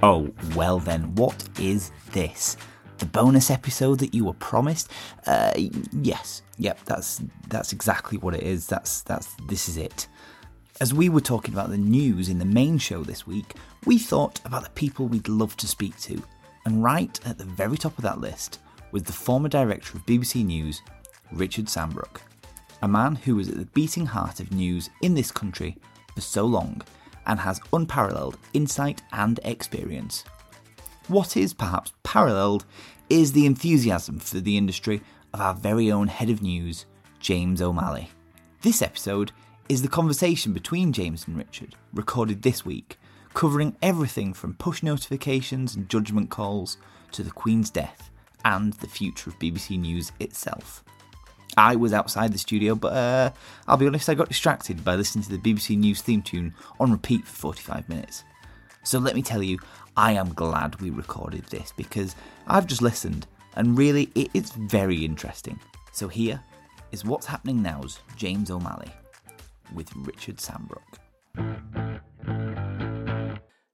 Oh, well then, what is this? The bonus episode that you were promised? Uh, yes, yep, that's that's exactly what it is. That's that's this is it. As we were talking about the news in the main show this week, we thought about the people we'd love to speak to, and right at the very top of that list was the former director of BBC News, Richard Sambrook, a man who was at the beating heart of news in this country for so long and has unparalleled insight and experience. What is perhaps paralleled is the enthusiasm for the industry of our very own head of news, James O'Malley. This episode is the conversation between James and Richard, recorded this week, covering everything from push notifications and judgment calls to the Queen's death and the future of BBC News itself. I was outside the studio, but uh, I'll be honest, I got distracted by listening to the BBC News theme tune on repeat for 45 minutes. So let me tell you, I am glad we recorded this because I've just listened and really it is very interesting. So here is what's happening now's James O'Malley with Richard Sambrook.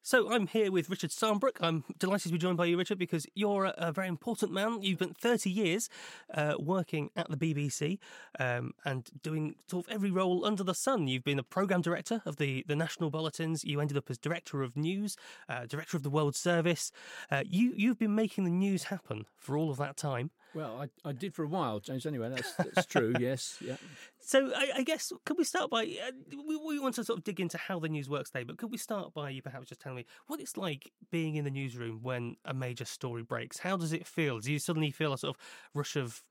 So I'm here with Richard Sambrook. I'm delighted to be joined by you, Richard, because you're a, a very important man. You've been 30 years uh, working at the BBC um, and doing sort of every role under the sun. You've been a programme director of the, the national bulletins. You ended up as director of news, uh, director of the World Service. Uh, you you've been making the news happen for all of that time. Well, I, I did for a while, James. Anyway, that's, that's true. yes, yeah. So I, I, guess could we start by uh, we, we, want to sort of dig into how the news works today, but could we start by you perhaps just telling me what it's like being in the newsroom when a major story breaks? How does it feel? Do you suddenly feel a sort of rush of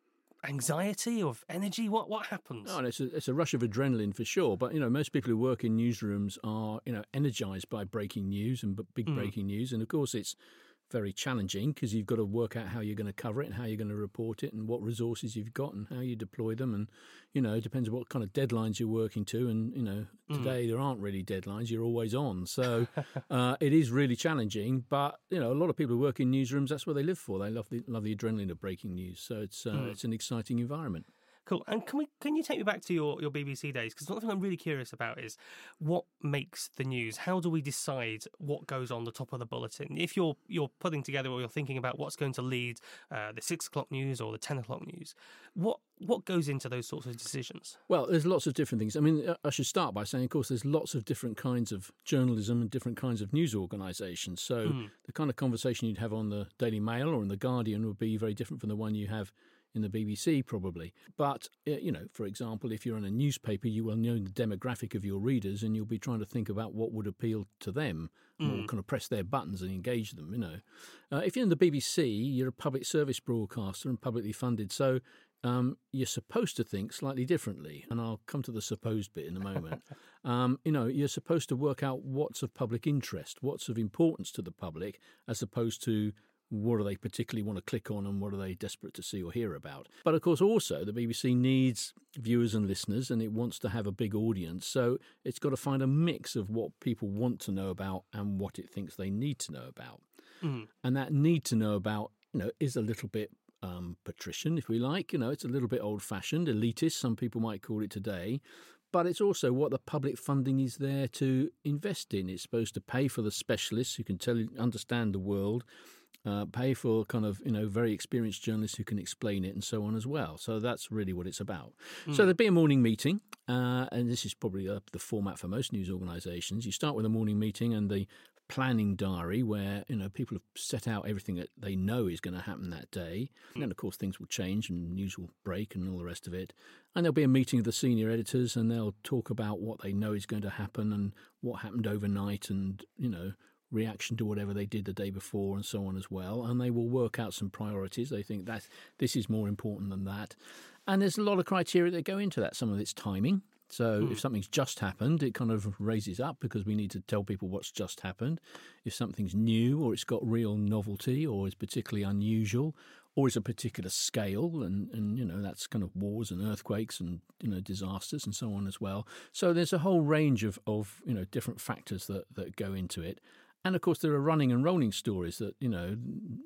anxiety of energy? What what happens? Oh, it's a, it's a rush of adrenaline for sure. But you know, most people who work in newsrooms are you know energized by breaking news and big mm. breaking news, and of course it's very challenging because you've got to work out how you're going to cover it and how you're going to report it and what resources you've got and how you deploy them and you know it depends on what kind of deadlines you're working to and you know mm. today mm. there aren't really deadlines you're always on so uh, it is really challenging but you know a lot of people who work in newsrooms that's what they live for they love the love the adrenaline of breaking news so it's uh, mm. it's an exciting environment Cool. And can we can you take me back to your, your BBC days? Because one thing I'm really curious about is what makes the news. How do we decide what goes on the top of the bulletin? If you're you're putting together or you're thinking about what's going to lead uh, the six o'clock news or the ten o'clock news, what what goes into those sorts of decisions? Well, there's lots of different things. I mean, I should start by saying, of course, there's lots of different kinds of journalism and different kinds of news organisations. So mm. the kind of conversation you'd have on the Daily Mail or in the Guardian would be very different from the one you have in the BBC, probably. But, uh, you know, for example, if you're in a newspaper, you will know the demographic of your readers and you'll be trying to think about what would appeal to them mm. or kind of press their buttons and engage them, you know. Uh, if you're in the BBC, you're a public service broadcaster and publicly funded. So um, you're supposed to think slightly differently. And I'll come to the supposed bit in a moment. um, you know, you're supposed to work out what's of public interest, what's of importance to the public, as opposed to what do they particularly want to click on and what are they desperate to see or hear about. But of course, also, the BBC needs viewers and listeners and it wants to have a big audience. So it's got to find a mix of what people want to know about and what it thinks they need to know about. Mm. And that need to know about, you know, is a little bit um, patrician, if we like. You know, it's a little bit old fashioned, elitist, some people might call it today but it's also what the public funding is there to invest in. It's supposed to pay for the specialists who can tell you, understand the world uh, pay for kind of you know very experienced journalists who can explain it and so on as well. So that's really what it's about. Mm. So there'd be a morning meeting, uh, and this is probably uh, the format for most news organisations. You start with a morning meeting and the planning diary where you know people have set out everything that they know is going to happen that day and then of course things will change and news will break and all the rest of it and there'll be a meeting of the senior editors and they'll talk about what they know is going to happen and what happened overnight and you know reaction to whatever they did the day before and so on as well. And they will work out some priorities. They think that this is more important than that. And there's a lot of criteria that go into that. Some of it's timing. So mm. if something's just happened, it kind of raises up because we need to tell people what's just happened. If something's new or it's got real novelty or is particularly unusual or is a particular scale and, and you know that's kind of wars and earthquakes and you know disasters and so on as well. So there's a whole range of, of you know different factors that, that go into it And of course, there are running and rolling stories that you know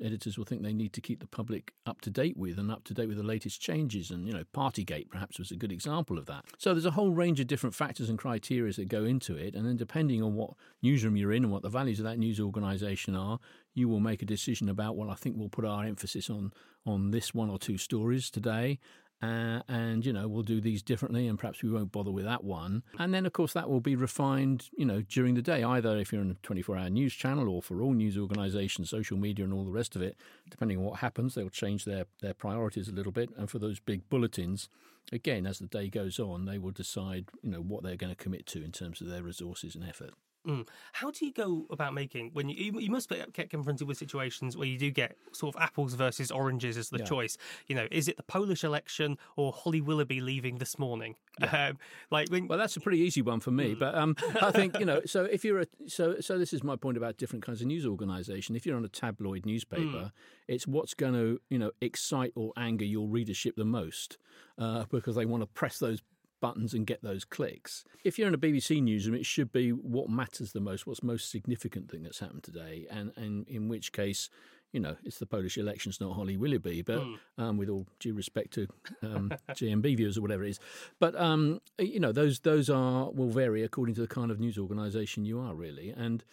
editors will think they need to keep the public up to date with and up to date with the latest changes. And you know, Partygate perhaps was a good example of that. So there's a whole range of different factors and criteria that go into it, and then depending on what newsroom you're in and what the values of that news organisation are, you will make a decision about. Well, I think we'll put our emphasis on on this one or two stories today, uh, and you know we'll do these differently and perhaps we won't bother with that one. And then of course that will be refined you know during the day either if you're in a 24 hour news channel or for all news organizations social media and all the rest of it depending on what happens they'll change their their priorities a little bit. And for those big bulletins again as the day goes on they will decide you know what they're going to commit to in terms of their resources and effort Mm. How do you go about making when you you must get confronted with situations where you do get sort of apples versus oranges as the yeah. choice? You know, is it the Polish election or Holly Willoughby leaving this morning? Yeah. Um, like when, well, that's a pretty easy one for me. Mm. But um, I think you know. So if you're a so so this is my point about different kinds of news organisation. If you're on a tabloid newspaper, mm. it's what's going to you know excite or anger your readership the most uh, because they want to press those buttons and get those clicks. If you're in a BBC newsroom, it should be what matters the most, what's most significant thing that's happened today, and, and in which case, you know, it's the Polish elections, not Holly Willoughby, but mm. um, with all due respect to um, GMB viewers or whatever it is. But, um, you know, those those are will vary according to the kind of news organisation you are, really. And,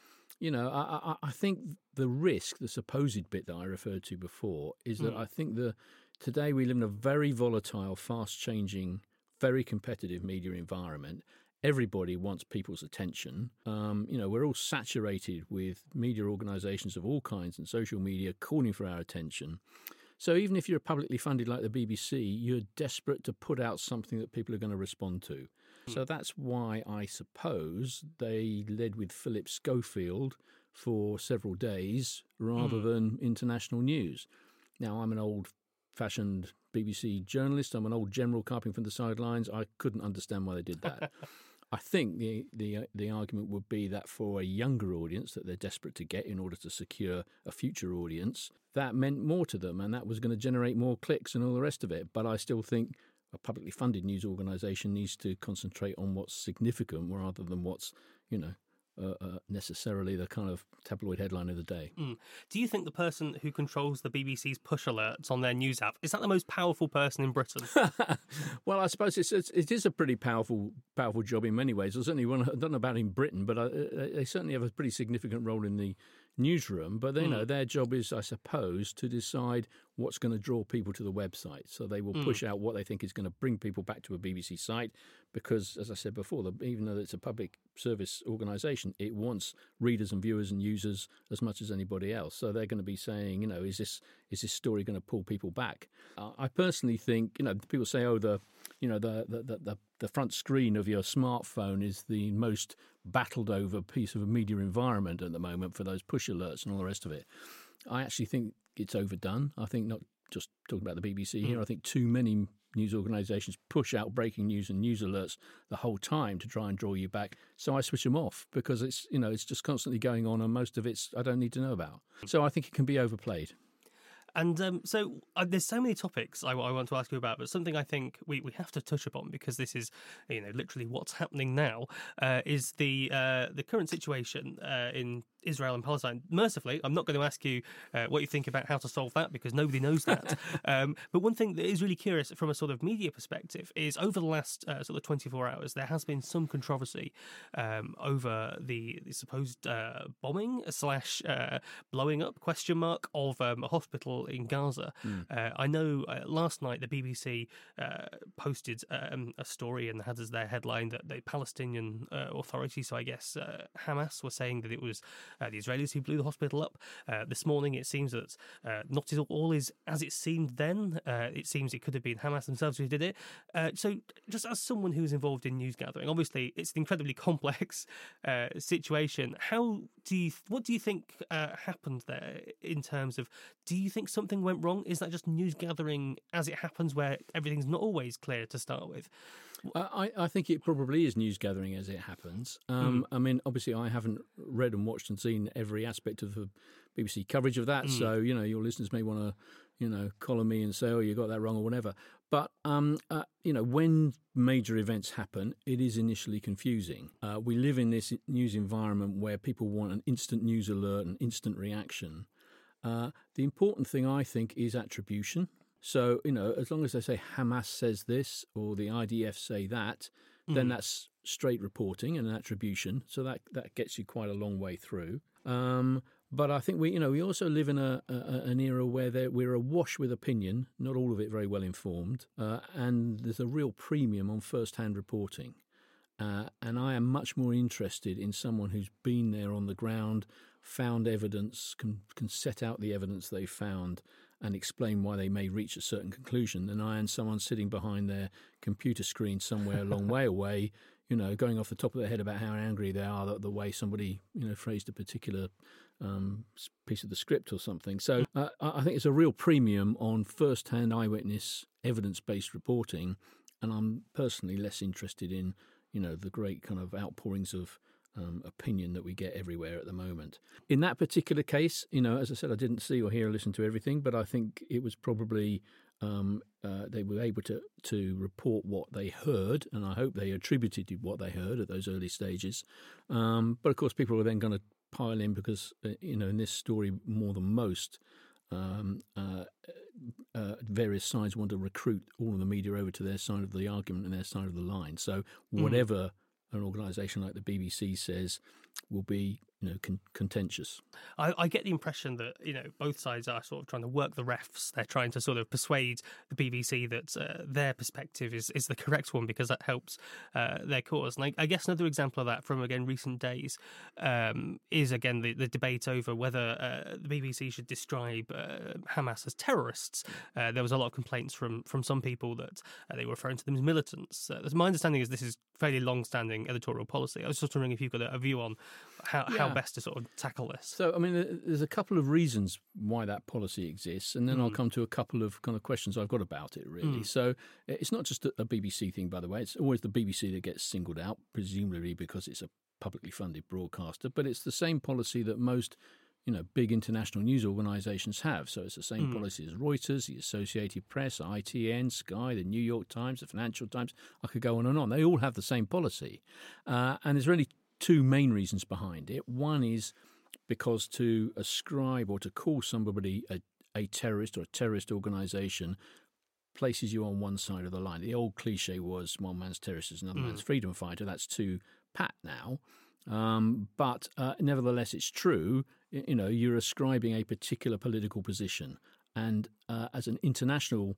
you know, I, I, I, think the risk, the supposed bit that I referred to before, is that mm. I think the today we live in a very volatile, fast changing very competitive media environment. Everybody wants people's attention. Um, you know, we're all saturated with media organisations of all kinds and social media calling for our attention. So even if you're publicly funded like the BBC, you're desperate to put out something that people are going to respond to. So hmm. that's why I suppose they led with Philip Schofield for several days rather mm. than international news. Now, I'm an old fashioned BBC journalist. I'm an old general carping from the sidelines. I couldn't understand why they did that. I think the the uh, the argument would be that for a younger audience that they're desperate to get in order to secure a future audience, that meant more to them, and that was going to generate more clicks and all the rest of it. But I still think a publicly funded news organisation needs to concentrate on what's significant rather than what's you know uh, uh, necessarily the kind of tabloid headline of the day. Mm. Do you think the person who controls the BBC's push alerts on their news app is that the most powerful person in Britain? well, I suppose it's, it's it is a pretty powerful powerful job in many ways. I certainly I don't know about in Britain, but I, they certainly have a pretty significant role in the newsroom. But they mm. know their job is, I suppose, to decide what's going to draw people to the website. So they will mm. push out what they think is going to bring people back to a BBC site because, as I said before, the, even though it's a public service organisation, it wants readers and viewers and users as much as anybody else. So they're going to be saying, you know, is this is this story going to pull people back? Uh, I personally think, you know, people say, oh, the you know the, the the the front screen of your smartphone is the most battled over piece of a media environment at the moment for those push alerts and all the rest of it. I actually think it's overdone. I think not just talking about the BBC here. Mm. I think too many news organisations push out breaking news and news alerts the whole time to try and draw you back. So I switch them off because it's you know it's just constantly going on, and most of it's I don't need to know about. So I think it can be overplayed. And um, so uh, there's so many topics I, I, want to ask you about, but something I think we, we have to touch upon because this is, you know, literally what's happening now uh, is the uh, the current situation uh, in Israel and Palestine. Mercifully, I'm not going to ask you uh, what you think about how to solve that because nobody knows that. um, but one thing that is really curious from a sort of media perspective is over the last uh, sort of 24 hours, there has been some controversy um, over the, the supposed uh, bombing slash uh, blowing up question mark of um, a hospital in Gaza. Mm. I know uh, last night the BBC posted um, a story and had as their headline that the Palestinian authorities, so I guess Hamas, were saying that it was uh, the Israelis who blew the hospital up. Uh, this morning, it seems that uh, not all is as it seemed then. Uh, it seems it could have been Hamas themselves who did it. Uh, so, just as someone who's involved in news gathering, obviously it's an incredibly complex uh, situation. How do you? What do you think happened there in terms of? Do you think something went wrong? Is that just news gathering as it happens, where everything's not always clear to start with? I, I think it probably is news gathering as it happens. Um, mm. I mean, obviously, I haven't read and watched and seen every aspect of the BBC coverage of that. Mm. So, you know, your listeners may want to, you know, collar me and say, oh, you got that wrong or whatever. But um, uh, you know, when major events happen, it is initially confusing. Uh, we live in this news environment where people want an instant news alert, an instant reaction. Uh, the important thing, I think, is attribution. So you know, as long as they say Hamas says this or the IDF say that, mm. then that's straight reporting and an attribution. So that that gets you quite a long way through. Um, but I think we, you know, we also live in a, a an era where we're awash with opinion, not all of it very well informed, uh, and there's a real premium on first-hand reporting. Uh, and I am much more interested in someone who's been there on the ground, found evidence, can can set out the evidence they found, and explain why they may reach a certain conclusion, than I and someone sitting behind their computer screen somewhere a long way away, you know, going off the top of their head about how angry they are that the way somebody, you know, phrased a particular um, piece of the script or something. So uh, I think it's a real premium on first-hand eyewitness evidence-based reporting, and I'm personally less interested in you know the great kind of outpourings of um, opinion that we get everywhere at the moment. In that particular case, you know, as I said, I didn't see or hear or listen to everything, but I think it was probably um, uh, they were able to to report what they heard, and I hope they attributed what they heard at those early stages. Um, but of course, people were then going to pile in because uh, you know in this story more than most. Um, uh, uh, various sides want to recruit all of the media over to their side of the argument and their side of the line. So mm. whatever mm. An organisation like the BBC says will be you know con- contentious. I, I, get the impression that you know both sides are sort of trying to work the refs. They're trying to sort of persuade the BBC that uh, their perspective is, is the correct one because that helps uh, their cause. And I, I, guess another example of that from again recent days um, is again the, the debate over whether uh, the BBC should describe uh, Hamas as terrorists. Uh, there was a lot of complaints from from some people that uh, they were referring to them as militants. my understanding is this is fairly long-standing editorial policy. I was just wondering if you've got a, a view on how, yeah. how best to sort of tackle this. So, I mean, there's a couple of reasons why that policy exists, and then mm. I'll come to a couple of kind of questions I've got about it, really. Mm. So, it's not just a, a BBC thing, by the way. It's always the BBC that gets singled out, presumably because it's a publicly funded broadcaster, but it's the same policy that most you know, big international news organizations have. So it's the same mm. policy as Reuters, the Associated Press, ITN, Sky, the New York Times, the Financial Times. I could go on and on. They all have the same policy. Uh, and there's really two main reasons behind it. One is because to ascribe or to call somebody a, a terrorist or a terrorist organization places you on one side of the line. The old cliche was one man's terrorist is another mm. man's freedom fighter. That's too pat now. Um, but uh, nevertheless, it's true. You know, you're ascribing a particular political position, and uh, as an international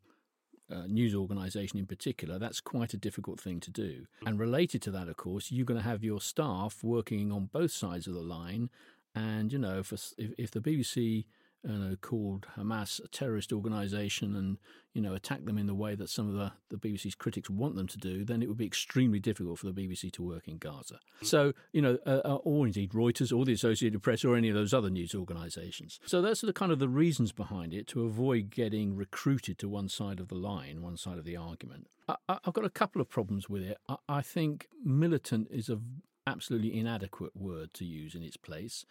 uh, news organisation in particular, that's quite a difficult thing to do. And related to that, of course, you're going to have your staff working on both sides of the line. And you know, if, if, if the BBC you know, called Hamas a terrorist organisation and you know attack them in the way that some of the, the BBC's critics want them to do, then it would be extremely difficult for the BBC to work in Gaza. So you know, uh, uh, or indeed Reuters or the Associated Press or any of those other news organisations. So that's the kind of the reasons behind it to avoid getting recruited to one side of the line, one side of the argument. I, have got a couple of problems with it. I, I think militant is a absolutely inadequate word to use in its place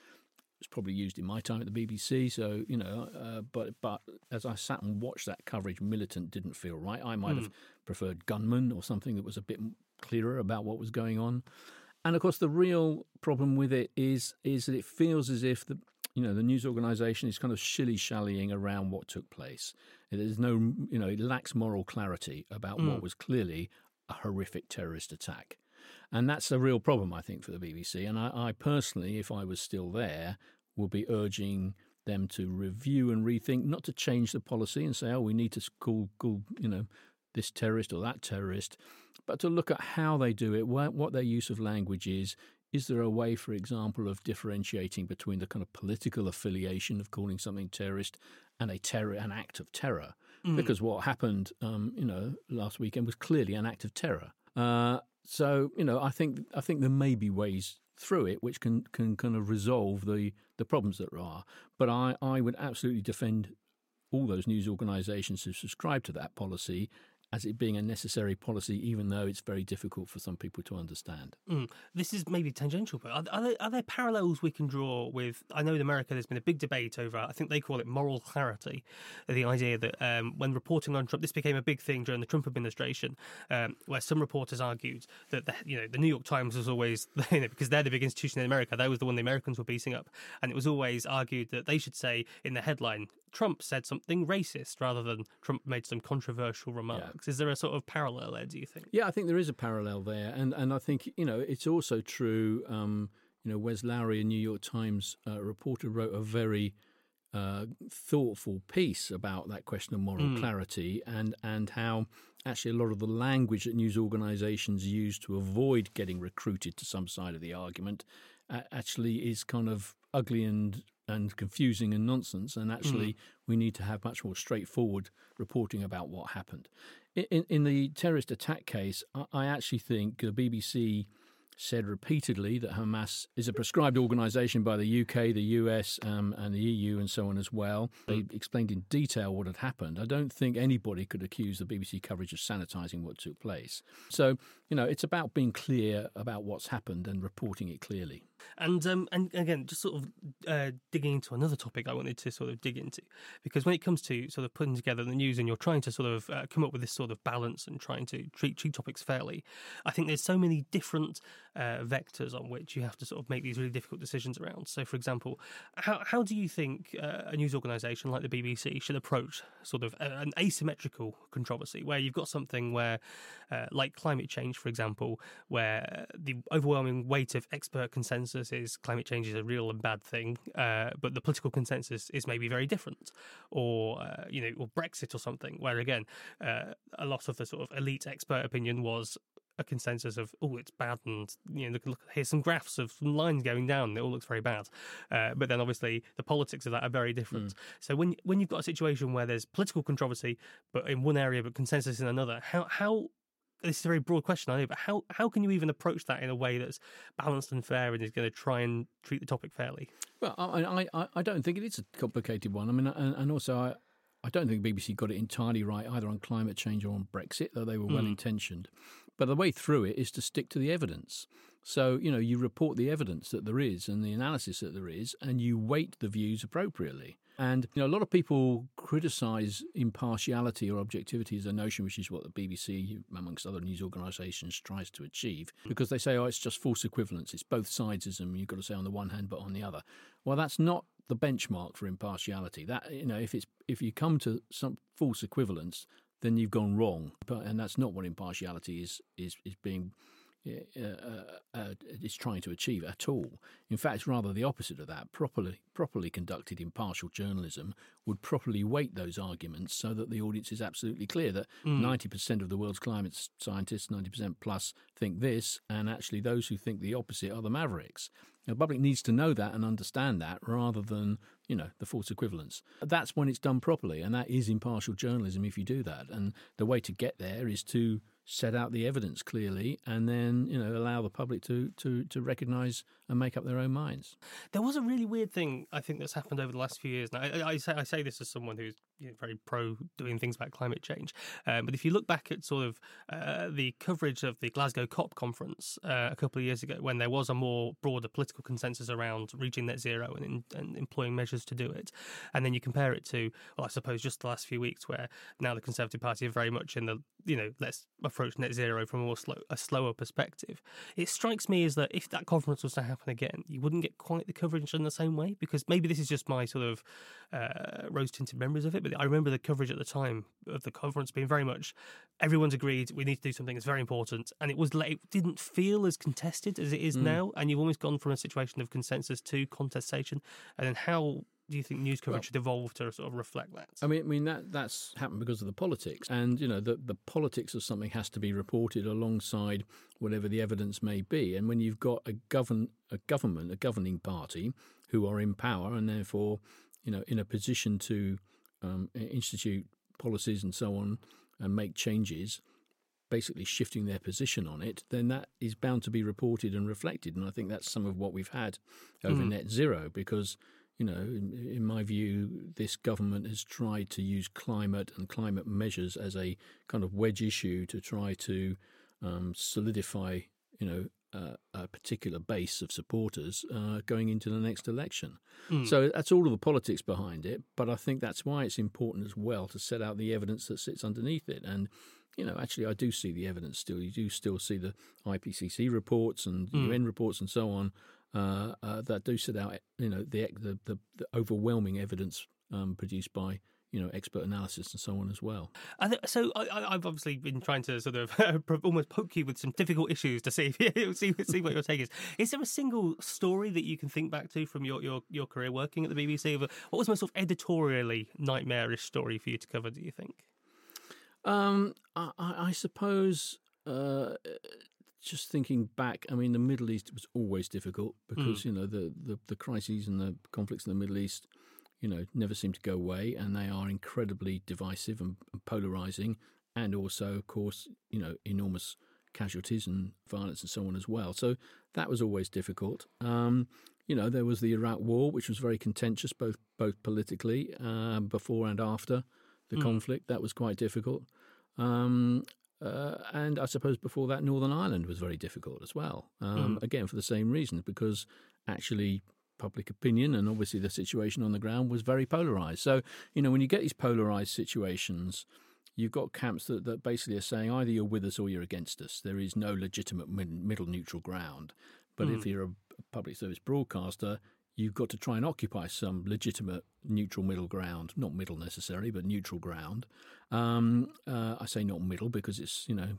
was probably used in my time at the BBC. So you know, uh, but but as I sat and watched that coverage, militant didn't feel right. I might mm. have preferred gunman or something that was a bit clearer about what was going on. And of course, the real problem with it is is that it feels as if the you know the news organisation is kind of shilly shallying around what took place. There's no you know it lacks moral clarity about mm. what was clearly a horrific terrorist attack. And that's a real problem, I think, for the BBC. And I, I personally, if I was still there, would be urging them to review and rethink, not to change the policy and say, oh, we need to call, call you know, this terrorist or that terrorist, but to look at how they do it, what, what their use of language is. Is there a way, for example, of differentiating between the kind of political affiliation of calling something terrorist and a terror, an act of terror? Mm. Because what happened, um, you know, last weekend was clearly an act of terror. Uh, so you know, I think I think there may be ways through it which can can kind of resolve the the problems that are. But I I would absolutely defend all those news organisations who subscribe to that policy as it being a necessary policy, even though it's very difficult for some people to understand. Mm. This is maybe tangential, but are, are, there, are there parallels we can draw with? I know in America there's been a big debate over, I think they call it moral clarity, the idea that um, when reporting on Trump, this became a big thing during the Trump administration, um, where some reporters argued that the, you know the New York Times was always you know, because they're the big institution in America, that was the one the Americans were beating up, and it was always argued that they should say in the headline Trump said something racist rather than Trump made some controversial remarks. Yeah. Is there a sort of parallel there? Do you think? Yeah, I think there is a parallel there, and and I think you know it's also true. Um, you know, Wes Lowery, a New York Times uh, reporter, wrote a very uh, thoughtful piece about that question of moral mm. clarity and and how actually a lot of the language that news organisations use to avoid getting recruited to some side of the argument uh, actually is kind of ugly and and confusing and nonsense. And actually, mm. we need to have much more straightforward reporting about what happened. In, in the terrorist attack case, I, I actually think the BBC said repeatedly that Hamas is a proscribed organisation by the UK, the US, um, and the EU, and so on as well. They mm. explained in detail what had happened. I don't think anybody could accuse the BBC coverage of sanitising what took place. So, you know, it's about being clear about what's happened and reporting it clearly. And um, and again, just sort of uh, digging into another topic I wanted to sort of dig into, because when it comes to sort of putting together the news and you're trying to sort of uh, come up with this sort of balance and trying to treat treat topics fairly, I think there's so many different uh, vectors on which you have to sort of make these really difficult decisions around. So, for example, how how do you think uh, a news organisation like the BBC should approach sort of an asymmetrical controversy where you've got something where, uh, like climate change, for example, where the overwhelming weight of expert consensus is climate change is a real and bad thing, uh, but the political consensus is maybe very different, or uh, you know, or Brexit or something, where again, uh, a lot of the sort of elite expert opinion was a consensus of oh it's bad and you know look, look here's some graphs of some lines going down it all looks very bad uh, but then obviously the politics of that are very different mm. so when when you've got a situation where there's political controversy but in one area but consensus in another how how this is a very broad question, I know, but how, how can you even approach that in a way that's balanced and fair and is going to try and treat the topic fairly? Well, I, I, I don't think it is a complicated one. I mean, and, and also I, I don't think BBC got it entirely right either on climate change or on Brexit, though they were well intentioned. Mm. But the way through it is to stick to the evidence. So, you know, you report the evidence that there is and the analysis that there is, and you weight the views appropriately. And you know, a lot of people criticise impartiality or objectivity as a notion, which is what the BBC, amongst other news organisations, tries to achieve, because they say, "Oh, it's just false equivalence. It's both sidesism. You've got to say on the one hand, but on the other." Well, that's not the benchmark for impartiality. That you know, if it's if you come to some false equivalence, then you've gone wrong. But and that's not what impartiality is is is being uh, uh, uh, is trying to achieve at all. In fact, rather the opposite of that. Properly, properly conducted impartial journalism would properly weight those arguments so that the audience is absolutely clear that mm. 90% of the world's climate scientists, 90% plus, think this, and actually those who think the opposite are the mavericks. The public needs to know that and understand that rather than, you know, the false equivalence. That's when it's done properly, and that is impartial journalism if you do that. And the way to get there is to set out the evidence clearly, and then you know allow the public to to to recognise and make up their own minds. There was a really weird thing I think that's happened over the last few years. Now I, I say I say this as someone who's you know, very pro doing things about climate change, um, but if you look back at sort of uh, the coverage of the Glasgow COP conference uh, a couple of years ago, when there was a more broader political consensus around reaching net zero and, in, and employing measures to do it, and then you compare it to well, I suppose just the last few weeks where now the Conservative Party are very much in the you know let's approach net zero from a more slow, a slower perspective. It strikes me as that if that conference was to happen again, you wouldn't get quite the coverage in the same way because maybe this is just my sort of uh, rose tinted memories of it. But I remember the coverage at the time of the conference being very much everyone's agreed we need to do something that's very important, and it was it didn't feel as contested as it is mm. now, and you've almost gone from a situation of consensus to contestation, and then how do you think news coverage well, should evolve to sort of reflect that? I mean, I mean that that's happened because of the politics, and you know the the politics of something has to be reported alongside whatever the evidence may be. And when you've got a govern a government, a governing party who are in power and therefore you know in a position to um, institute policies and so on and make changes, basically shifting their position on it, then that is bound to be reported and reflected. And I think that's some of what we've had over mm. net zero because you know, in, in, my view, this government has tried to use climate and climate measures as a kind of wedge issue to try to um, solidify, you know, a particular base of supporters uh, going into the next election. Mm. So that's all of the politics behind it. But I think that's why it's important as well to set out the evidence that sits underneath it. And you know, actually, I do see the evidence still. You do still see the IPCC reports and mm. UN reports and so on uh, uh, that do set out, you know, the the, the, the overwhelming evidence um, produced by you know expert analysis and so on as well. Th- so I, have obviously been trying to sort of almost poke you with some difficult issues to see if, see see what your take is. Is there a single story that you can think back to from your your, your career working at the BBC? What was the most sort of editorially nightmarish story for you to cover? Do you think? Um, I, I suppose. Uh, just thinking back, I mean, the Middle East was always difficult because mm. you know the, the, the crises and the conflicts in the Middle East, you know, never seem to go away, and they are incredibly divisive and, and polarizing, and also, of course, you know, enormous casualties and violence and so on as well. So that was always difficult. Um, you know, there was the Iraq War, which was very contentious, both both politically um, before and after the mm. conflict. That was quite difficult. Um, uh, and I suppose before that, Northern Ireland was very difficult as well. Um, mm. Again, for the same reasons, because actually public opinion and obviously the situation on the ground was very polarized. So, you know, when you get these polarized situations, you've got camps that, that basically are saying either you're with us or you're against us. There is no legitimate middle neutral ground. But mm. if you're a public service broadcaster, you've got to try and occupy some legitimate neutral middle ground, not middle necessarily, but neutral ground. Um, uh, I say not middle because it's you know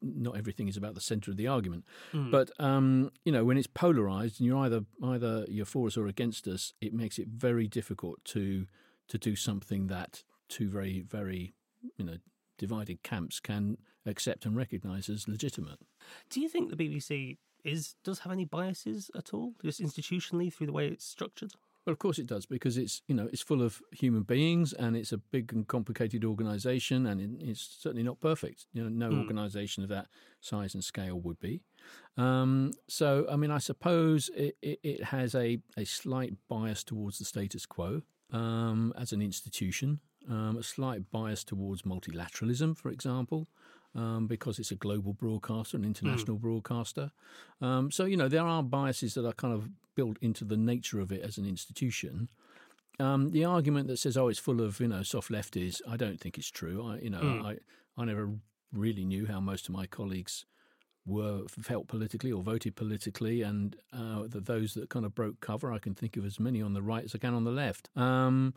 not everything is about the centre of the argument, mm. but um, you know when it's polarised and you're either either you're for us or against us, it makes it very difficult to to do something that two very very you know divided camps can accept and recognise as legitimate. Do you think the BBC is does have any biases at all, just institutionally through the way it's structured? Well, of course it does, because it's you know it's full of human beings and it's a big and complicated organisation, and it's certainly not perfect. You know, no mm. organisation of that size and scale would be. Um, so, I mean, I suppose it, it, it, has a a slight bias towards the status quo um, as an institution, um, a slight bias towards multilateralism, for example um, because it's a global broadcaster, an international mm. broadcaster. Um, so, you know, there are biases that are kind of built into the nature of it as an institution. Um, the argument that says, "Oh, it's full of you know soft lefties," I don't think it's true. I, you know, mm. I I never really knew how most of my colleagues were felt politically or voted politically, and uh, the, those that kind of broke cover, I can think of as many on the right as I can on the left. Um,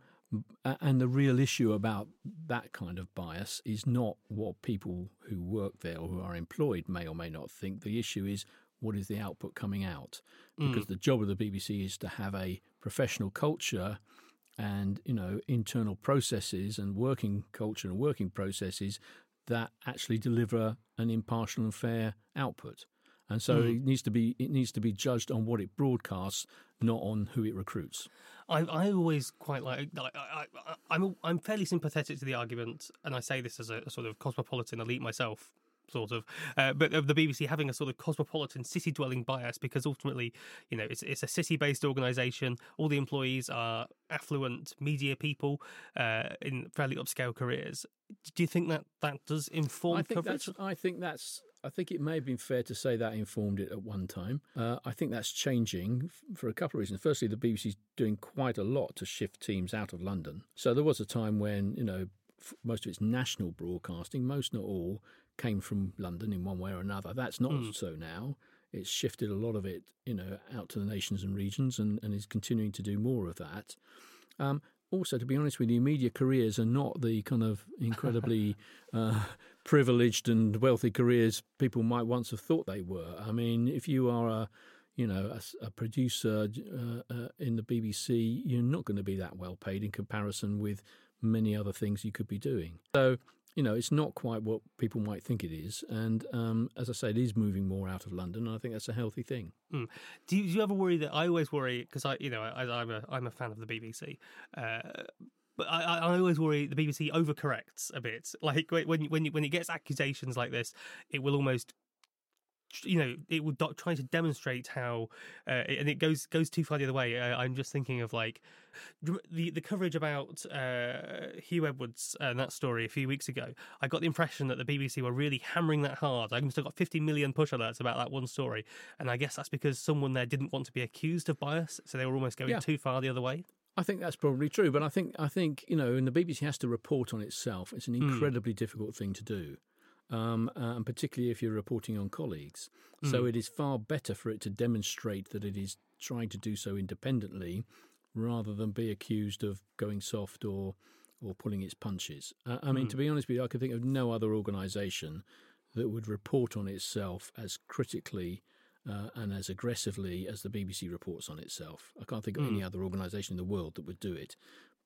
and the real issue about that kind of bias is not what people who work there or who are employed may or may not think. The issue is what is the output coming out? Because mm. the job of the BBC is to have a professional culture and you know internal processes and working culture and working processes that actually deliver an impartial and fair output. And so mm. it needs to be it needs to be judged on what it broadcasts, not on who it recruits. I, I always quite like, I, I, I'm I'm fairly sympathetic to the argument, and I say this as a, a sort of cosmopolitan elite myself, sort of, uh, but of the BBC having a sort of cosmopolitan city dwelling bias because ultimately, you know, it's it's a city based organisation. All the employees are affluent media people uh, in fairly upscale careers. Do you think that that does inform I think coverage? That's, I think that's I think it may have been fair to say that informed it at one time. Uh, I think that's changing for a couple of reasons. Firstly, the BBC is doing quite a lot to shift teams out of London. So there was a time when, you know, most of its national broadcasting, most not all, came from London in one way or another. That's not mm. so now. It's shifted a lot of it, you know, out to the nations and regions, and, and is continuing to do more of that. Um, also, to be honest with you, media careers are not the kind of incredibly uh, privileged and wealthy careers people might once have thought they were. I mean, if you are a you know, a, a producer uh, uh, in the BBC, you're not going to be that well paid in comparison with many other things you could be doing. So, you know, it's not quite what people might think it is. And um, as I say, it is moving more out of London, and I think that's a healthy thing. Mm. Do, you, do, you, ever worry that I always worry because I, you know, I, am a I'm a fan of the BBC. Uh, but I, I always worry the BBC overcorrects a bit. Like when when when it gets accusations like this, it will almost you know, it would do- try to demonstrate how, uh, and it goes goes too far the other way. Uh, I'm just thinking of like the the coverage about uh, Huw Edwards and that story a few weeks ago. I got the impression that the BBC were really hammering that hard. I must have got 50 million push alerts about that one story, and I guess that's because someone there didn't want to be accused of bias, so they were almost going Yeah. too far the other way. I think that's probably true, but I think I think you know, and the BBC has to report on itself. It's an incredibly difficult thing to do, um, uh, and particularly if you're reporting on colleagues. So it is far better for it to demonstrate that it is trying to do so independently, rather than be accused of going soft or or pulling its punches. Uh, I mean, to be honest with you, I could think of no other organisation that would report on itself as critically uh, and as aggressively as the BBC reports on itself. I can't think of any other organisation in the world that would do it.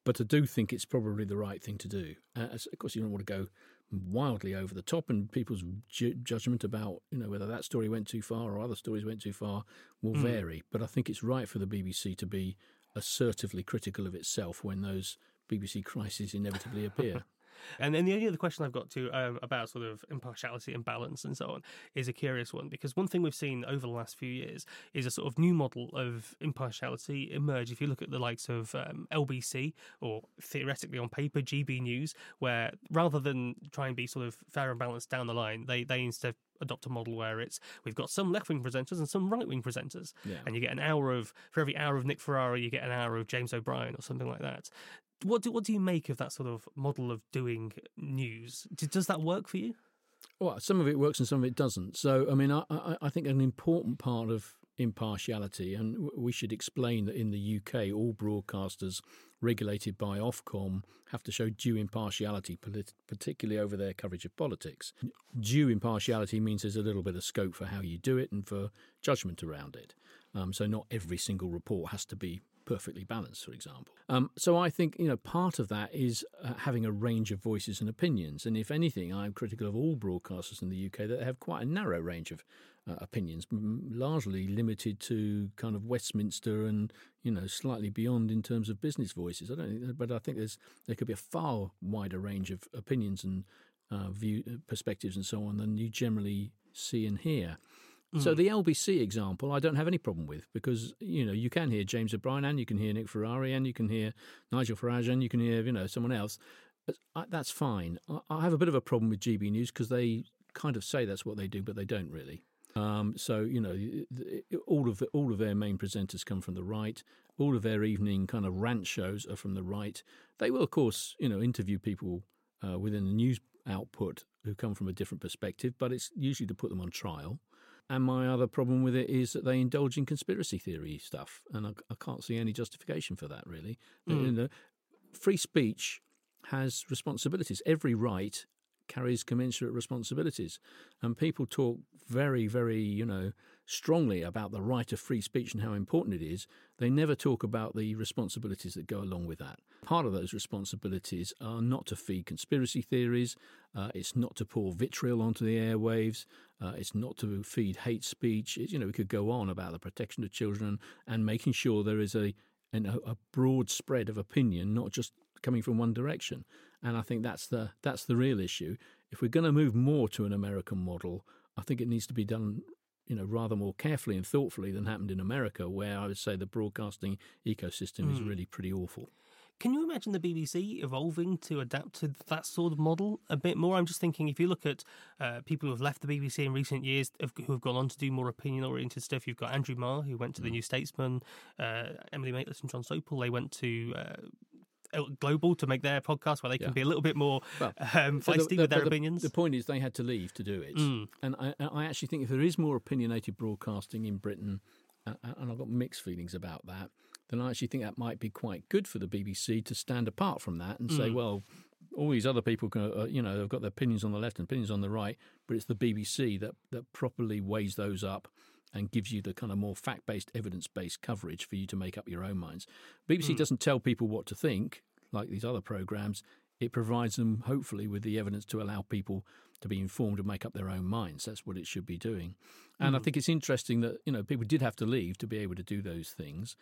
But I do think it's probably the right thing to do. Uh, of course, you don't want to go wildly over the top, and people's ju- judgment about you know whether that story went too far or other stories went too far will hmm. vary. But I think it's right for the BBC to be assertively critical of itself when those BBC crises inevitably appear. And then the only other question I've got to um, about sort of impartiality and balance and so on is a curious one because one thing we've seen over the last few years is a sort of new model of impartiality emerge. If you look at the likes of um, LBC or theoretically on paper GB News, where rather than try and be sort of fair and balanced down the line, they they instead adopt a model where it's we've got some left wing presenters and some right wing presenters, Yeah. and you get an hour of for every hour of Nick Ferrari, you get an hour of James O'Brien or something like that. What do what do you make of that sort of model of doing news? Does that work for you? Well, some of it works and some of it doesn't. So, I mean, I, I, I think an important part of impartiality, and we should explain that in the UK, all broadcasters regulated by Ofcom have to show due impartiality, particularly over their coverage of politics. Due impartiality means there's a little bit of scope for how you do it and for judgment around it. Um, so, not every single report has to be perfectly balanced, for example. Um, so I think you know part of that is uh, having a range of voices and opinions. And if anything, I'm critical of all broadcasters in the UK that have quite a narrow range of uh, opinions, largely limited to kind of Westminster and you know slightly beyond in terms of business voices. I don't, think, but I think there's there could be a far wider range of opinions and uh, view uh, perspectives and so on than you generally see and hear. So the LBC example, I don't have any problem with because you know you can hear James O'Brien and you can hear Nick Ferrari and you can hear Nigel Farage and you can hear you know someone else. That's- I- That's fine. I- have a bit of a problem with GB News because they kind of say that's what they do, but they don't really. Um, so you know, all of the, all of their main presenters come from the right. All of their evening kind of rant shows are from the right. They will, of course, you know, interview people uh, within the news output who come from a different perspective, but it's usually to put them on trial. And my other problem with it is that they indulge in conspiracy theory stuff, and I, I can't see any justification for that. Really, hmm. know, free speech has responsibilities. Every right carries commensurate responsibilities, and people talk very, very, you know, strongly about the right of free speech and how important it is. They never talk about the responsibilities that go along with that. Part of those responsibilities are not to feed conspiracy theories. Uh, it's not to pour vitriol onto the airwaves. Uh, it's not to feed hate speech. It's, you know, we could go on about the protection of children and making sure there is a an, a broad spread of opinion, not just coming from one direction. And I think that's the that's the real issue. If we're going to move more to an American model, I think it needs to be done, you know, rather more carefully and thoughtfully than happened in America, where I would say the broadcasting ecosystem is really pretty awful. Can you imagine the BBC evolving to adapt to that sort of model a bit more? I'm just thinking if you look at uh, people who have left the BBC in recent years who have gone on to do more opinion oriented stuff, you've got Andrew Marr, who went to the New Statesman, uh, Emily Maitlis and John Sopel, they went to. Uh, Global to make their podcast where they can Yeah. be a little bit more Well, um, So the- feisty the- with their the- opinions. The point is, they had to leave to do it, and I, I actually think if there is more opinionated broadcasting in Britain, uh, and I've got mixed feelings about that, then I actually think that might be quite good for the BBC to stand apart from that and say, well, all these other people, can, uh, you know, they've got their opinions on the left and opinions on the right, but it's the BBC that that properly weighs those up and gives you the kind of more fact based, evidence based coverage for you to make up your own minds. BBC hmm. doesn't tell people what to think like these other programs. It provides them, hopefully, with the evidence to allow people to be informed and make up their own minds. That's what it should be doing. And I hmm. think it's interesting that you know people did have to leave to be able to do those things.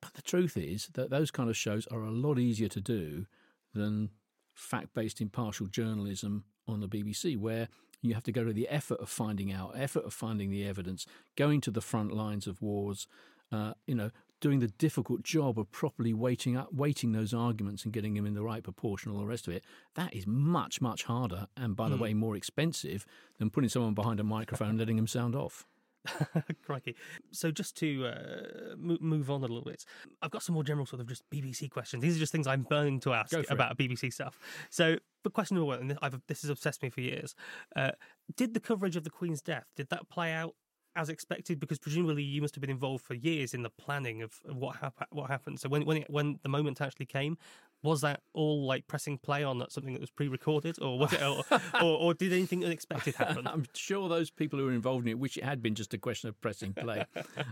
But the truth is that those kind of shows are a lot easier to do than fact based impartial journalism on the BBC, where You have to go to the effort of finding out, effort of finding the evidence, going to the front lines of wars. Uh, you know, doing the difficult job of properly weighting up, weighting those arguments and getting them in the right proportion, all the rest of it. That is much, much harder, and by the way, more expensive than putting someone behind a microphone and letting them sound off. Crikey. So, just to uh, mo- move on a little bit, I've got some more general sort of just BBC questions. These are just things I'm burning to ask for it. about BBC stuff. So, the question number one, and I've, this has obsessed me for years: uh, Did the coverage of the Queen's death did that play out as expected? Because presumably you must have been involved for years in the planning of, of what hap- what happened. So, when when it, when the moment actually came, was that all like pressing play on something that was pre-recorded, or was it, or, or, or did anything unexpected happen? I'm sure those people who were involved in it wish it had been just a question of pressing play.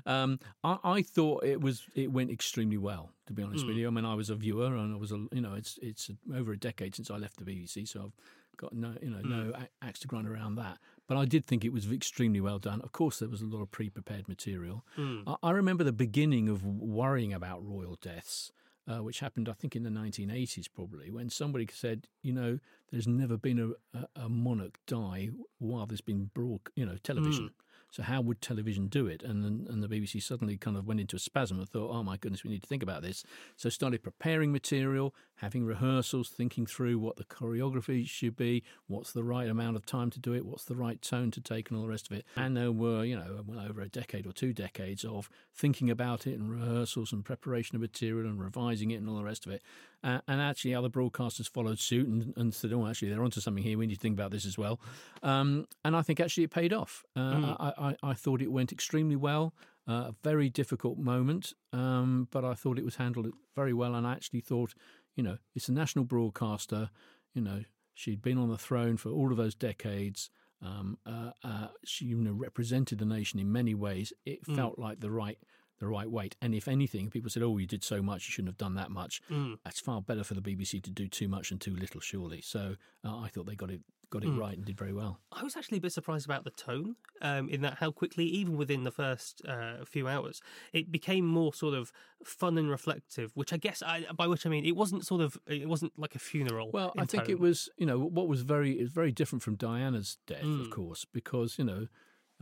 um, I, I thought it was it went extremely well. To be honest with you, I mean, I was a viewer, and I was a you know, it's it's over a decade since I left the BBC, so I've got no you know no a- axe to grind around that. But I did think it was extremely well done. Of course, there was a lot of pre-prepared material. I, I remember the beginning of worrying about royal deaths. Uh, which happened, I think, in the 1980s, probably, when somebody said, you know, there's never been a, a, a monarch die while there's been broad, you know, television. So how would television do it? And and the BBC suddenly kind of went into a spasm and thought, oh my goodness, we need to think about this. So started preparing material, having rehearsals, thinking through what the choreography should be, what's the right amount of time to do it, what's the right tone to take, and all the rest of it. And there were, you know, well over a decade or two decades of thinking about it and rehearsals and preparation of material and revising it and all the rest of it. Uh, and actually, other broadcasters followed suit and, and said, "Oh, actually, they're onto something here. We need to think about this as well." Um, and I think actually it paid off. Uh, I, I, I thought it went extremely well. Uh, a very difficult moment, um, but I thought it was handled very well. And I actually thought, you know, it's a national broadcaster. You know, she'd been on the throne for all of those decades. Um, uh, uh, she you know, represented the nation in many ways. It felt like the right the right weight. And if anything, people said, "Oh, you did so much, you shouldn't have done that much." That's far better for the BBC to do too much and too little, surely. So uh, I thought they got it got it right and did very well. I was actually a bit surprised about the tone, um, in that how quickly, even within the first uh, few hours, it became more sort of fun and reflective. Which I guess, I, by which I mean, it wasn't sort of, it wasn't like a funeral. Well, I think tone. it was, you know, what was very it was very different from Diana's death, Mm. of course, because you know.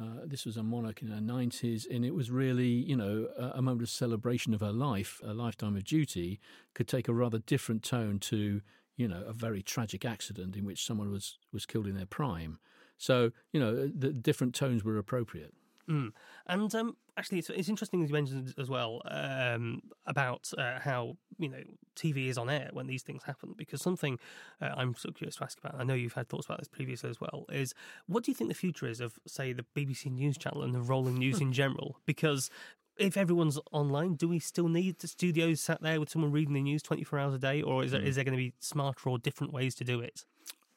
Uh, this was a monarch in her 90s, and it was really, you know, a, a moment of celebration of her life, a lifetime of duty, could take a rather different tone to, you know, a very tragic accident in which someone was, was killed in their prime. So, you know, the different tones were appropriate. Mm. And um, actually, it's, it's interesting as you mentioned as well um, about uh, how you know TV is on air when these things happen. Because something uh, I'm so curious to ask about, I know you've had thoughts about this previously as well, is what do you think the future is of, say, the BBC News Channel and the rolling news in general? Because if everyone's online, do we still need the studios sat there with someone reading the news 24 hours a day, or is there, is there going to be smarter or different ways to do it?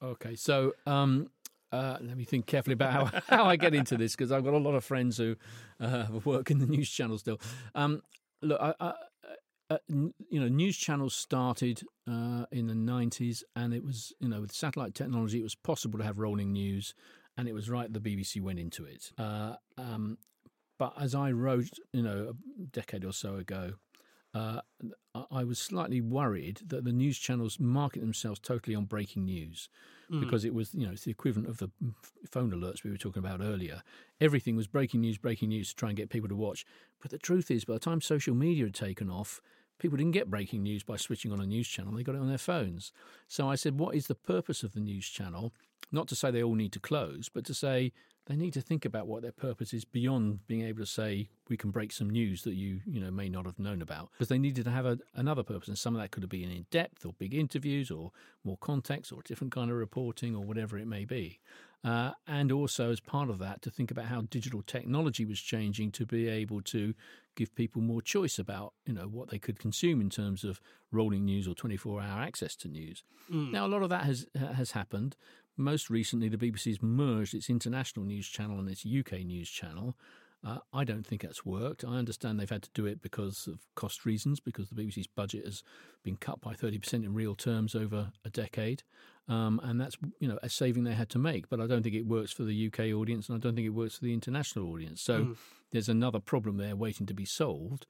Okay, so um, uh, let me think carefully about how, how I get into this because I've got a lot of friends who uh, work in the news channel still. Um, look, I, I, uh, you know, news channels started uh, in the '90s, and it was, you know, with satellite technology, it was possible to have rolling news, and it was right the BBC went into it. Uh, um, but as I wrote, you know, a decade or so ago, uh, I- I was slightly worried that the news channels market themselves totally on breaking news because it was, you know, it's the equivalent of the phone alerts we were talking about earlier. Everything was breaking news, breaking news to try and get people to watch. But the truth is, by the time social media had taken off, people didn't get breaking news by switching on a news channel. They got it on their phones. So I said, what is the purpose of the news channel? Not to say they all need to close, but to say they need to think about what their purpose is beyond being able to say we can break some news that you you know may not have known about. Because they needed to have a, another purpose and some of that could have been in depth or big interviews or more context or a different kind of reporting or whatever it may be. Uh, and also as part of that to think about how digital technology was changing to be able to give people more choice about you know what they could consume in terms of rolling news or 24 hour access to news. Now a lot of that has has happened most recently, the BBC's merged its international news channel and its UK news channel. Uh, I don't think that's worked. I understand they've had to do it because of cost reasons, because the BBC's budget has been cut by 30% in real terms over a decade. Um, and that's, you know, a saving they had to make. But I don't think it works for the UK audience and I don't think it works for the international audience. So there's another problem there waiting to be solved.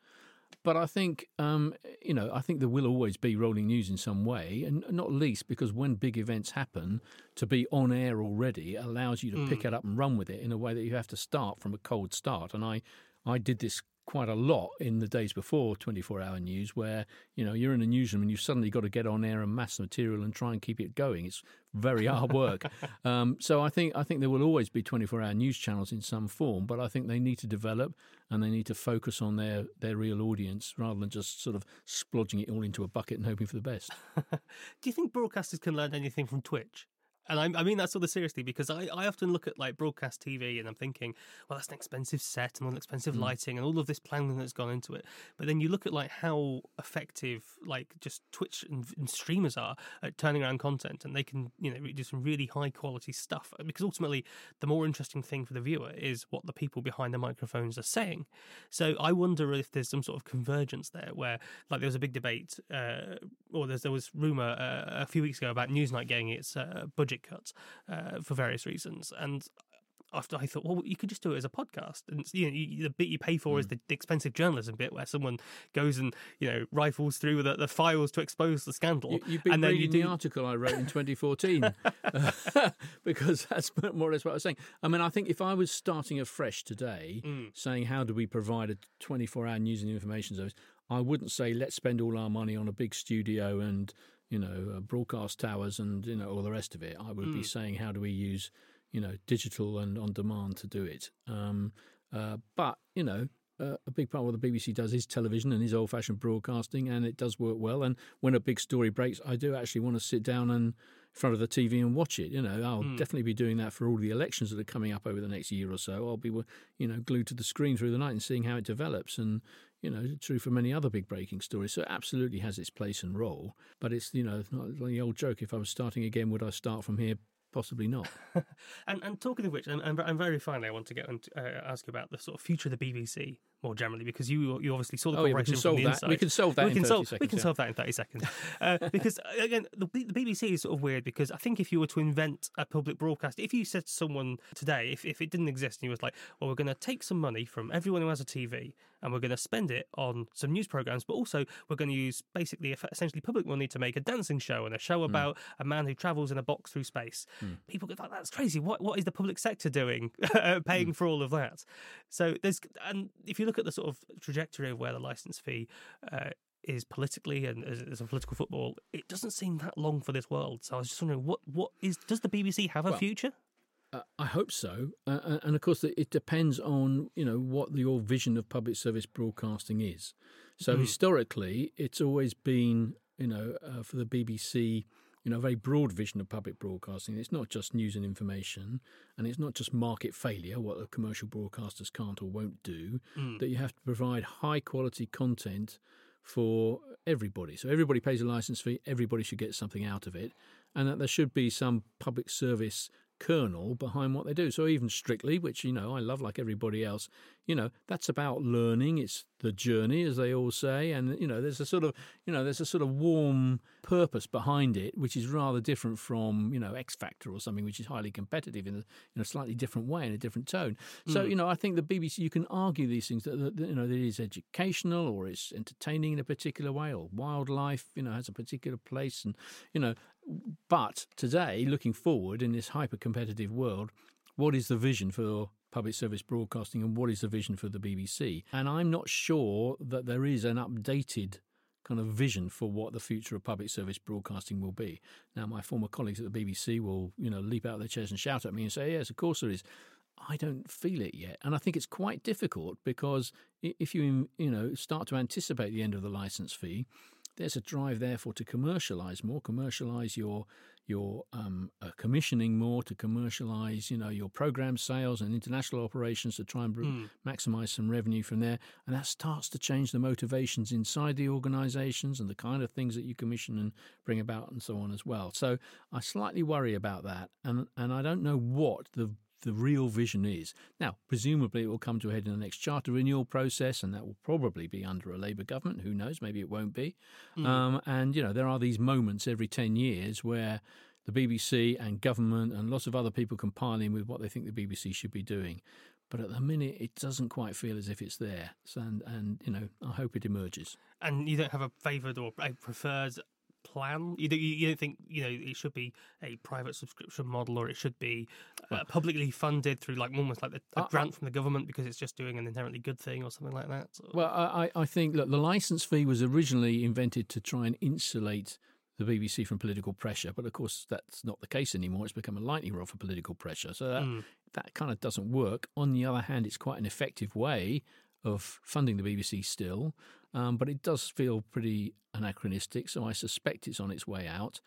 But I think um, you know I think there will always be rolling news in some way, and not least because when big events happen, to be on air already allows you to mm. pick it up and run with it in a way that you have to start from a cold start. And I I did this quite a lot in the days before 24 hour news where you know you're in a newsroom and you've suddenly got to get on air and mass material and try and keep it going. It's very hard work. Um, so i think i think there will always be 24 hour news channels in some form but i think they need to develop and they need to focus on their their real audience rather than just sort of splodging it all into a bucket and hoping for the best. Do you think broadcasters can learn anything from twitch and I, I, mean that sort of seriously because I, I often look at like broadcast TV and I'm thinking, well, that's an expensive set and all expensive mm. lighting and all of this planning that's gone into it. But then you look at like how effective like just Twitch and, and streamers are at turning around content, and they can you know do some really high quality stuff. Because ultimately, the more interesting thing for the viewer is what the people behind the microphones are saying. So I wonder if there's some sort of convergence there, where like there was a big debate, uh, or there was rumor uh, a few weeks ago about Newsnight getting its uh, budget budget cuts uh, for various reasons. And after I thought, well, you could just do it as a podcast, and you know, you, the bit you pay for mm. is the, the, expensive journalism bit, where someone goes and you know rifles through the, the files to expose the scandal. You, have been and reading you do... the article I wrote in 2014 uh, because that's more or less what I was saying. I mean, I think if I was starting afresh today, mm. saying how do we provide a 24-hour news and information service, I wouldn't say let's spend all our money on a big studio and you know, uh, broadcast towers and, you know, all the rest of it. I would mm. be saying, how do we use, you know, digital and on demand to do it? Um, uh, but, you know, uh, a big part of what the BBC does is television and is old fashioned broadcasting, and it does work well. And when a big story breaks, I do actually want to sit down and in front of the TV and watch it. You know, I'll mm. definitely be doing that for all the elections that are coming up over the next year or so. I'll be, you know, glued to the screen through the night and seeing how it develops. And you know, true for many other big breaking stories. So it absolutely has its place and role. But it's, you know, like the old joke if I was starting again, would I start from here? Possibly not. and, and talking of which, and, and, and very finally, I want to get and uh, ask you about the sort of future of the BBC more generally because you you obviously saw the oh, corporation yeah, from the that. inside. We can solve that. We can solve. Seconds, we can yeah. solve that in thirty seconds. Uh, because uh, again, the, the, BBC is sort of weird because I think if you were to invent a public broadcast, if you said to someone today, if, if it didn't exist, and you was like, well, we're going to take some money from everyone who has a TV and we're going to spend it on some news programs, but also we're going to use basically essentially public money to make a dancing show and a show hmm. about mm. a man who travels in a box through space. Mm. People go, that's crazy. What what is the public sector doing, paying mm. for all of that? So there's and if you look at the sort of trajectory of where the license fee uh, is politically and as, as, a political football, it doesn't seem that long for this world. So I was just wondering, what what is does the BBC have a well, future? Uh, I hope so, uh, and of course it depends on you know what your vision of public service broadcasting is. So mm. historically, it's always been you know uh, for the BBC you know, a very broad vision of public broadcasting. It's not just news and information, and it's not just market failure, what the commercial broadcasters can't or won't do, mm. that you have to provide high quality content for everybody. So everybody pays a license fee, everybody should get something out of it, and that there should be some public service kernel behind what they do. So even strictly, which you know I love like everybody else, you know that's about learning. It's the journey, as they all say, and you know there's a sort of you know there's a sort of warm purpose behind it, which is rather different from you know X Factor or something, which is highly competitive in a, in a slightly different way in a different tone. So mm. you know I think the BBC you can argue these things that, that you know that it is educational or it's entertaining in a particular way, or wildlife you know has a particular place, and you know but today, looking forward in this hyper competitive world, what is the vision for public service broadcasting and what is the vision for the BBC? And I'm not sure that there is an updated kind of vision for what the future of public service broadcasting will be. Now, my former colleagues at the BBC will, you know, leap out of their chairs and shout at me and say, "Yes, of course there is." I don't feel it yet, and I think it's quite difficult because if you, you know, start to anticipate the end of the license fee, there's a drive, therefore, to commercialize more, commercialize your your um, uh, commissioning more, to commercialize, you know, your program sales and international operations to try and mm. maximize some revenue from there, and that starts to change the motivations inside the organizations and the kind of things that you commission and bring about, and so on as well. So I slightly worry about that, and and I don't know what the the real vision is. Now, presumably, it will come to a head in the next charter renewal process, and that will probably be under a Labour government. Who knows? Maybe it won't be. Mm. Um, and, you know, there are these moments every 10 years where the BBC and government and lots of other people compile in with what they think the BBC should be doing. but at the minute it doesn't quite feel as if it's there. So, and and you know, I hope it emerges. And you don't have a favoured or a preferred plan? You don't, you don't think you know it should be a private subscription model, or it should be uh, publicly funded through like almost like a, grant from the government because it's just doing an inherently good thing or something like that? Well, I, I I think look, the license fee was originally invented to try and insulate the BBC from political pressure, but of course that's not the case anymore. It's become a lightning rod for political pressure, so that Mm. that kind of doesn't work. On the other hand, it's quite an effective way of funding the BBC still, um, but it does feel pretty anachronistic. So I suspect it's on its way out.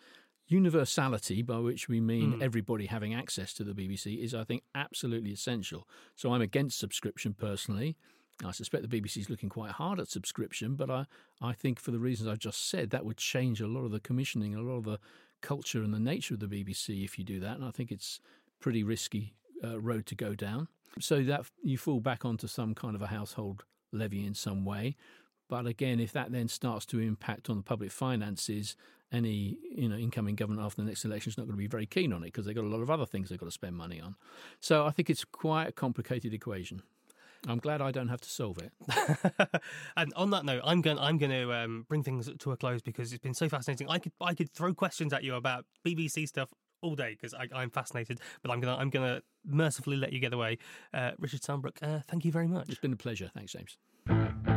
Universality, by which we mean Mm. everybody having access to the BBC, is, I think, absolutely essential. So I'm against subscription personally. I suspect the BBC is looking quite hard at subscription, but I, I think for the reasons I've just said, that would change a lot of the commissioning, a lot of the culture and the nature of the BBC if you do that. And I think it's pretty risky uh, road to go down. So that you fall back onto some kind of a household levy in some way. But again, if that then starts to impact on the public finances, any you know incoming government after the next election is not going to be very keen on it because they've got a lot of other things they've got to spend money on. So I think it's quite a complicated equation. I'm glad I don't have to solve it. and on that note, I'm going. I'm going to um, bring things to a close because it's been so fascinating. I could I could throw questions at you about BBC stuff all day because I'm fascinated. But I'm gonna I'm gonna mercifully let you get away. Uh, Richard Sambrook, uh, thank you very much. It's been a pleasure. Thanks, James.